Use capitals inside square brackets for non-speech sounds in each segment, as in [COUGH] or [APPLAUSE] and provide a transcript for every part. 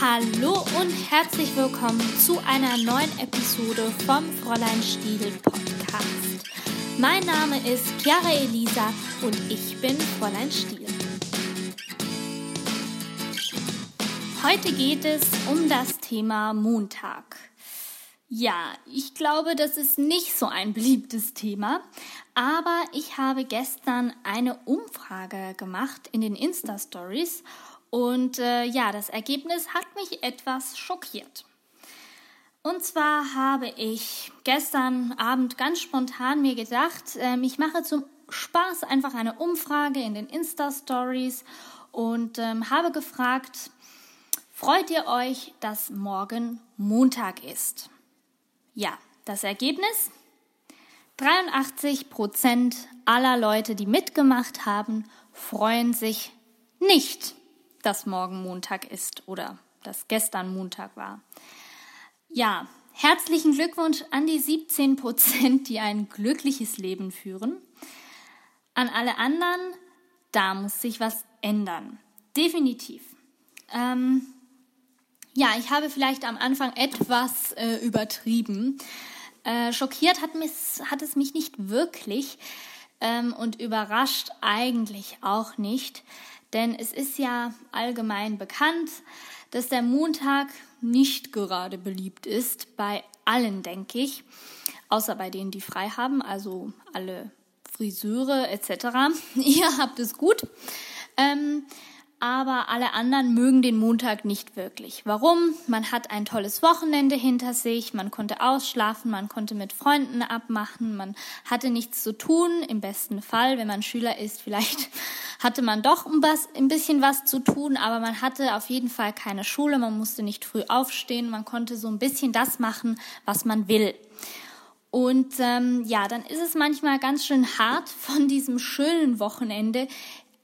Hallo und herzlich willkommen zu einer neuen Episode vom Fräulein Stiel Podcast. Mein Name ist Chiara Elisa und ich bin Fräulein Stiel. Heute geht es um das Thema Montag. Ja, ich glaube, das ist nicht so ein beliebtes Thema, aber ich habe gestern eine Umfrage gemacht in den Insta-Stories und äh, ja, das Ergebnis hat mich etwas schockiert. Und zwar habe ich gestern Abend ganz spontan mir gedacht, äh, ich mache zum Spaß einfach eine Umfrage in den Insta-Stories und ähm, habe gefragt, freut ihr euch, dass morgen Montag ist? Ja, das Ergebnis? 83 Prozent aller Leute, die mitgemacht haben, freuen sich nicht dass morgen Montag ist oder dass gestern Montag war. Ja, herzlichen Glückwunsch an die 17 Prozent, die ein glückliches Leben führen. An alle anderen, da muss sich was ändern. Definitiv. Ähm, ja, ich habe vielleicht am Anfang etwas äh, übertrieben. Äh, schockiert hat, hat, es mich nicht wirklich ähm, und überrascht eigentlich auch nicht. Denn es ist ja allgemein bekannt, dass der Montag nicht gerade beliebt ist bei allen, denke ich, außer bei denen, die frei haben, also alle Friseure etc. [LAUGHS] Ihr habt es gut. Ähm, aber alle anderen mögen den Montag nicht wirklich. Warum? Man hat ein tolles Wochenende hinter sich, man konnte ausschlafen, man konnte mit Freunden abmachen, man hatte nichts zu tun. Im besten Fall, wenn man Schüler ist, [LAUGHS] vielleicht hatte man doch ein bisschen was zu tun, aber man hatte auf jeden Fall keine Schule, man musste nicht früh aufstehen, man konnte so ein bisschen das machen, was man will. Und ähm, ja, dann ist es manchmal ganz schön hart, [LAUGHS] von diesem schönen Wochenende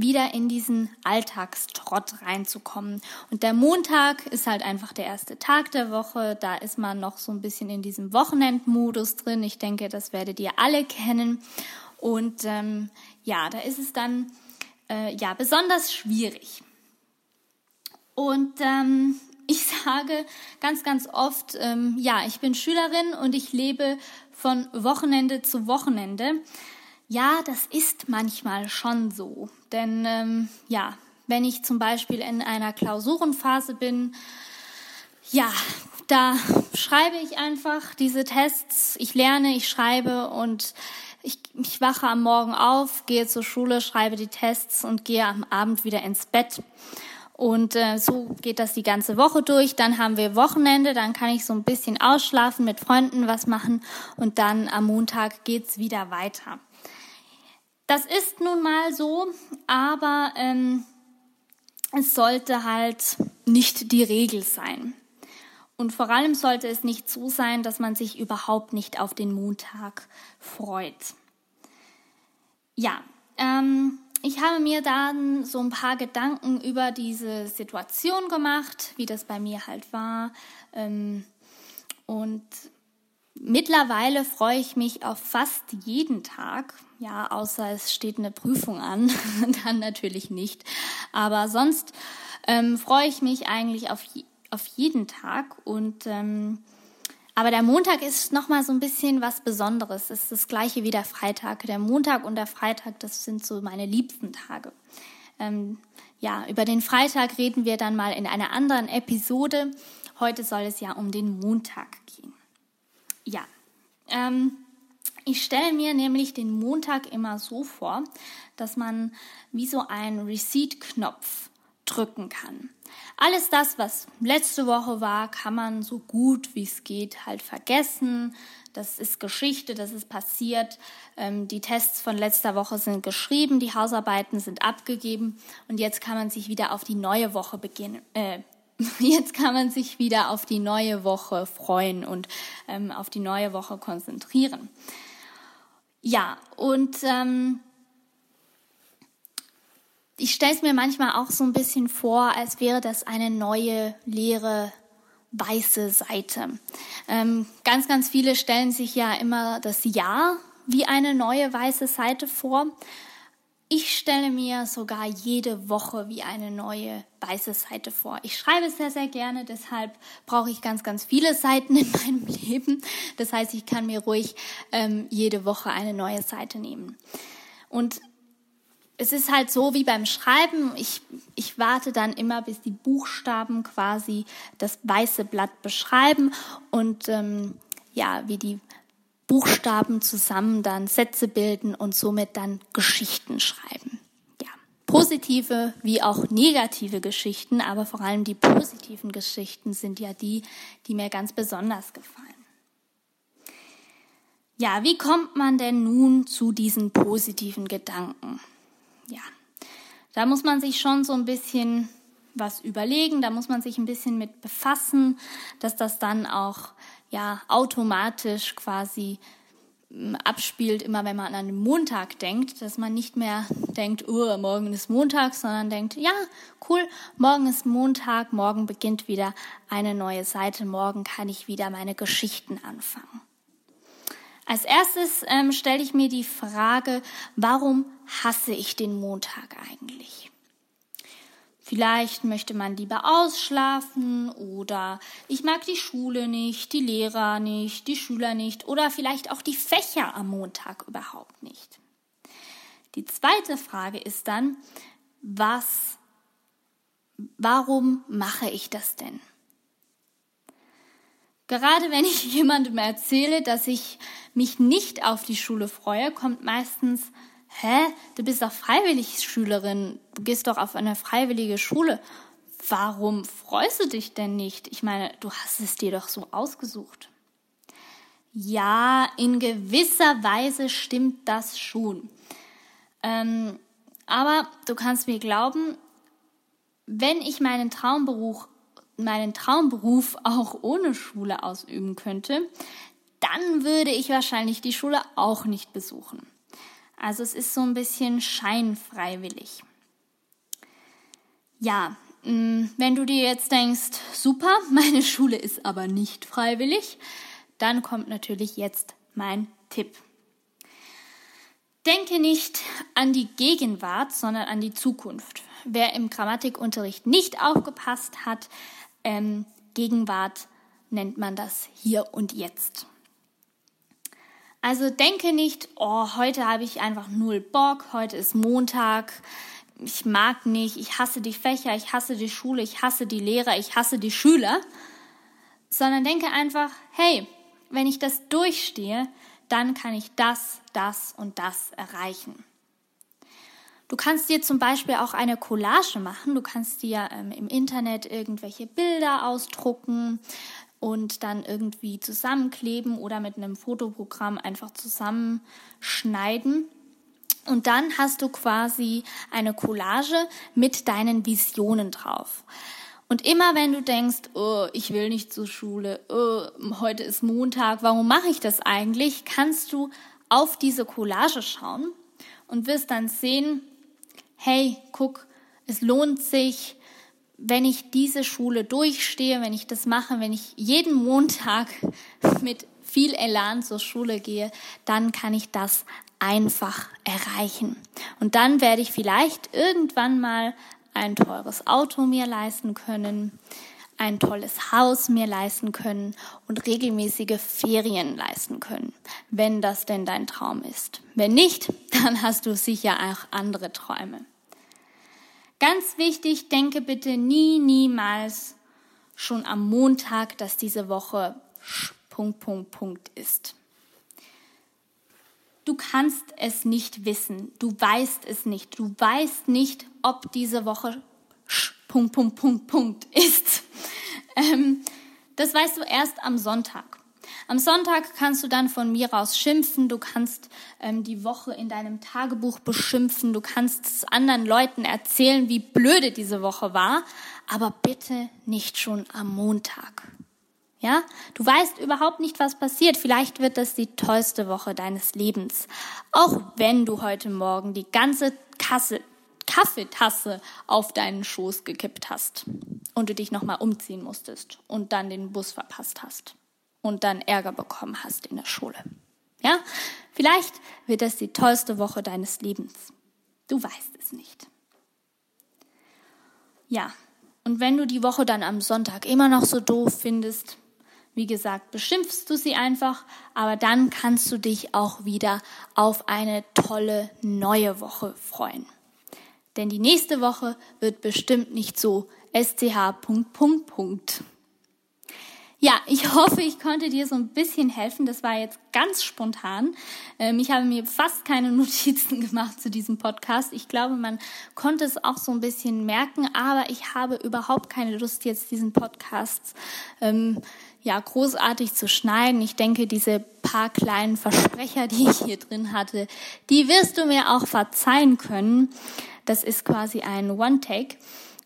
wieder in diesen Alltagstrott reinzukommen. Und der Montag ist halt einfach der erste Tag der Woche. Da ist man noch so ein bisschen in diesem Wochenendmodus drin. Ich denke, das werdet ihr alle kennen. Und ähm, ja, da ist es dann äh, ja besonders schwierig. Und ähm, [LAUGHS] ich sage ganz, ganz oft, ähm, ja, ich bin Schülerin und ich lebe von Wochenende zu Wochenende. Ja, das ist manchmal schon so. Denn ähm, ja, wenn ich zum Beispiel in einer Klausurenphase bin, ja, da schreibe ich einfach diese Tests, ich lerne, ich schreibe und ich, ich wache am Morgen auf, gehe zur Schule, schreibe die Tests und gehe am Abend wieder ins Bett. Und äh, so geht das die ganze Woche durch. Dann haben wir Wochenende, dann kann ich so ein bisschen ausschlafen, mit Freunden was machen und dann am Montag geht's wieder weiter. Das ist nun mal so, aber ähm, es sollte halt nicht die Regel sein. Und vor allem sollte es nicht so sein, dass man sich überhaupt nicht auf den Montag freut. Ja, ähm, ich habe mir dann so ein paar Gedanken über diese Situation gemacht, wie das bei mir halt war. Ähm, und Mittlerweile freue ich mich auf fast jeden Tag. Ja, außer es steht eine Prüfung an, [LAUGHS] dann natürlich nicht. Aber sonst ähm, freue ich mich eigentlich auf, auf jeden Tag. Und ähm, aber der Montag ist noch mal so ein bisschen was Besonderes. Es ist das gleiche wie der Freitag. Der Montag und der Freitag, das sind so meine liebsten Tage. Ähm, ja, über den Freitag reden wir dann mal in einer anderen Episode. Heute soll es ja um den Montag gehen. Ähm, ich stelle mir nämlich den Montag immer so vor, dass man wie so einen Receipt-Knopf drücken kann. Alles das, was letzte Woche war, kann man so gut wie es geht halt vergessen. Das ist Geschichte, das ist passiert. Ähm, die Tests von letzter Woche sind geschrieben, die Hausarbeiten sind abgegeben und jetzt kann man sich wieder auf die neue Woche beginnen, äh, [LAUGHS] jetzt kann man sich wieder auf die neue Woche freuen und ähm, auf die neue Woche konzentrieren. Ja, und ähm, ich stelle es mir manchmal auch so ein bisschen vor, als wäre das eine neue, leere, weiße Seite. Ähm, ganz, ganz viele stellen sich ja immer das Jahr wie eine neue weiße Seite vor. Ich stelle mir sogar jede Woche wie eine neue weiße Seite vor. Ich schreibe sehr, sehr gerne, deshalb brauche ich ganz, ganz viele Seiten in [LAUGHS] meinem Leben. Das heißt, ich kann mir ruhig ähm, jede Woche eine neue Seite nehmen. Und es ist halt so wie beim Schreiben. Ich, ich warte dann immer, bis die Buchstaben quasi das weiße Blatt beschreiben und ähm, ja, wie die Buchstaben zusammen dann Sätze bilden und somit dann Geschichten schreiben. Ja, positive wie auch negative Geschichten, aber vor allem die positiven Geschichten sind ja die, die mir ganz besonders gefallen. Ja, wie kommt man denn nun zu diesen positiven Gedanken? Ja, da muss man sich schon so ein bisschen was überlegen, da muss man sich ein bisschen mit befassen, dass das dann auch ja automatisch quasi hm, abspielt, immer wenn man an den Montag denkt, dass man nicht mehr denkt, oh, morgen ist Montag, sondern denkt, ja, cool, morgen ist Montag, morgen beginnt wieder eine neue Seite, morgen kann ich wieder meine Geschichten anfangen. Als erstes ähm, stelle ich mir die Frage, warum hasse ich den Montag eigentlich? Vielleicht möchte man lieber ausschlafen oder ich mag die Schule nicht, die Lehrer nicht, die Schüler nicht oder vielleicht auch die Fächer am Montag überhaupt nicht. Die zweite Frage ist dann, was, warum mache ich das denn? Gerade wenn ich [LAUGHS] jemandem erzähle, dass ich mich nicht auf die Schule freue, kommt meistens hä, du bist doch Freiwilligschülerin, du gehst doch auf eine freiwillige Schule. Warum freust du dich denn nicht? Ich meine, du hast es dir doch so ausgesucht. Ja, in gewisser Weise stimmt das schon. Ähm, aber du kannst mir glauben, wenn ich meinen Traumberuf, meinen Traumberuf auch ohne Schule ausüben könnte, dann würde ich wahrscheinlich die Schule auch nicht besuchen. Also es ist so ein bisschen scheinfreiwillig. Ja, mm, wenn du dir jetzt denkst, super, [LAUGHS] meine Schule ist aber nicht freiwillig, dann kommt natürlich jetzt mein Tipp. Denke nicht an die Gegenwart, sondern an die Zukunft. Wer im Grammatikunterricht nicht aufgepasst hat, ähm, Gegenwart nennt man das hier und jetzt. Also denke nicht, oh, heute habe ich einfach null Bock, heute ist Montag, ich mag nicht, ich hasse die Fächer, ich hasse die Schule, ich hasse die Lehrer, ich hasse die Schüler, sondern denke einfach, hey, wenn ich das durchstehe, dann kann ich das, das und das erreichen. Du kannst dir zum Beispiel auch eine Collage machen. Du kannst dir ähm, im Internet irgendwelche Bilder ausdrucken und dann irgendwie zusammenkleben oder mit einem Fotoprogramm einfach zusammenschneiden. Und dann hast du quasi eine Collage mit deinen Visionen drauf. Und immer wenn du denkst, oh, ich will nicht zur Schule, oh, heute ist Montag, warum mache ich das eigentlich, kannst du auf diese Collage schauen und wirst dann sehen, hey, guck, es lohnt sich, wenn ich diese Schule durchstehe, wenn ich das mache, wenn ich jeden Montag [LAUGHS] mit viel Elan zur Schule gehe, dann kann ich das einfach erreichen. Und dann werde ich vielleicht irgendwann mal ein teures Auto mir leisten können, ein tolles Haus mir leisten können und regelmäßige Ferien leisten können, wenn das denn dein Traum ist. Wenn nicht, [LAUGHS] dann hast du sicher auch andere Träume. Ganz wichtig, denke bitte nie, niemals schon am Montag, dass diese Woche Punkt, Punkt, Punkt ist. Du kannst es nicht wissen. Du weißt es nicht. Du weißt nicht, ob diese Woche Punkt, Punkt, Punkt, Punkt ist. Ähm, das weißt du erst am Sonntag. Am Sonntag kannst du dann von mir aus schimpfen, du kannst ähm, die Woche in deinem Tagebuch beschimpfen, du kannst anderen Leuten erzählen, wie blöde diese Woche war, aber bitte nicht schon am Montag. Ja, du weißt überhaupt nicht, was passiert. Vielleicht wird das die tollste Woche deines Lebens. Auch wenn du heute Morgen die ganze Kasse, Kaffeetasse auf deinen Schoß gekippt hast und du dich nochmal umziehen musstest und dann den Bus verpasst hast und dann Ärger bekommen hast in der Schule. Ja? Vielleicht wird das die tollste Woche deines Lebens. Du weißt es nicht. Ja, und wenn du die Woche dann am Sonntag immer noch so doof findest, wie gesagt, beschimpfst du sie einfach, aber dann kannst du dich auch wieder auf eine tolle neue Woche freuen. Denn die nächste Woche wird bestimmt nicht so sch. Ja, ich hoffe, ich konnte dir so ein bisschen helfen. Das war jetzt ganz spontan. Ähm, ich habe mir fast keine [LAUGHS] Notizen gemacht zu diesem Podcast. Ich glaube, man konnte es auch so ein bisschen merken, aber ich habe überhaupt keine Lust, jetzt diesen Podcast ähm, ja großartig zu schneiden. Ich denke, diese paar kleinen Versprecher, [LAUGHS] die ich hier drin hatte, die wirst du mir auch verzeihen können. Das ist quasi ein One-Take.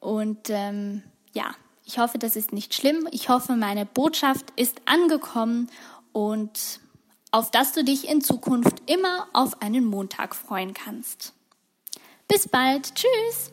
Und ähm, ja, ich hoffe, das ist nicht schlimm. Ich hoffe, meine Botschaft ist angekommen und auf dass du dich in Zukunft immer auf einen Montag freuen kannst. Bis bald. Tschüss.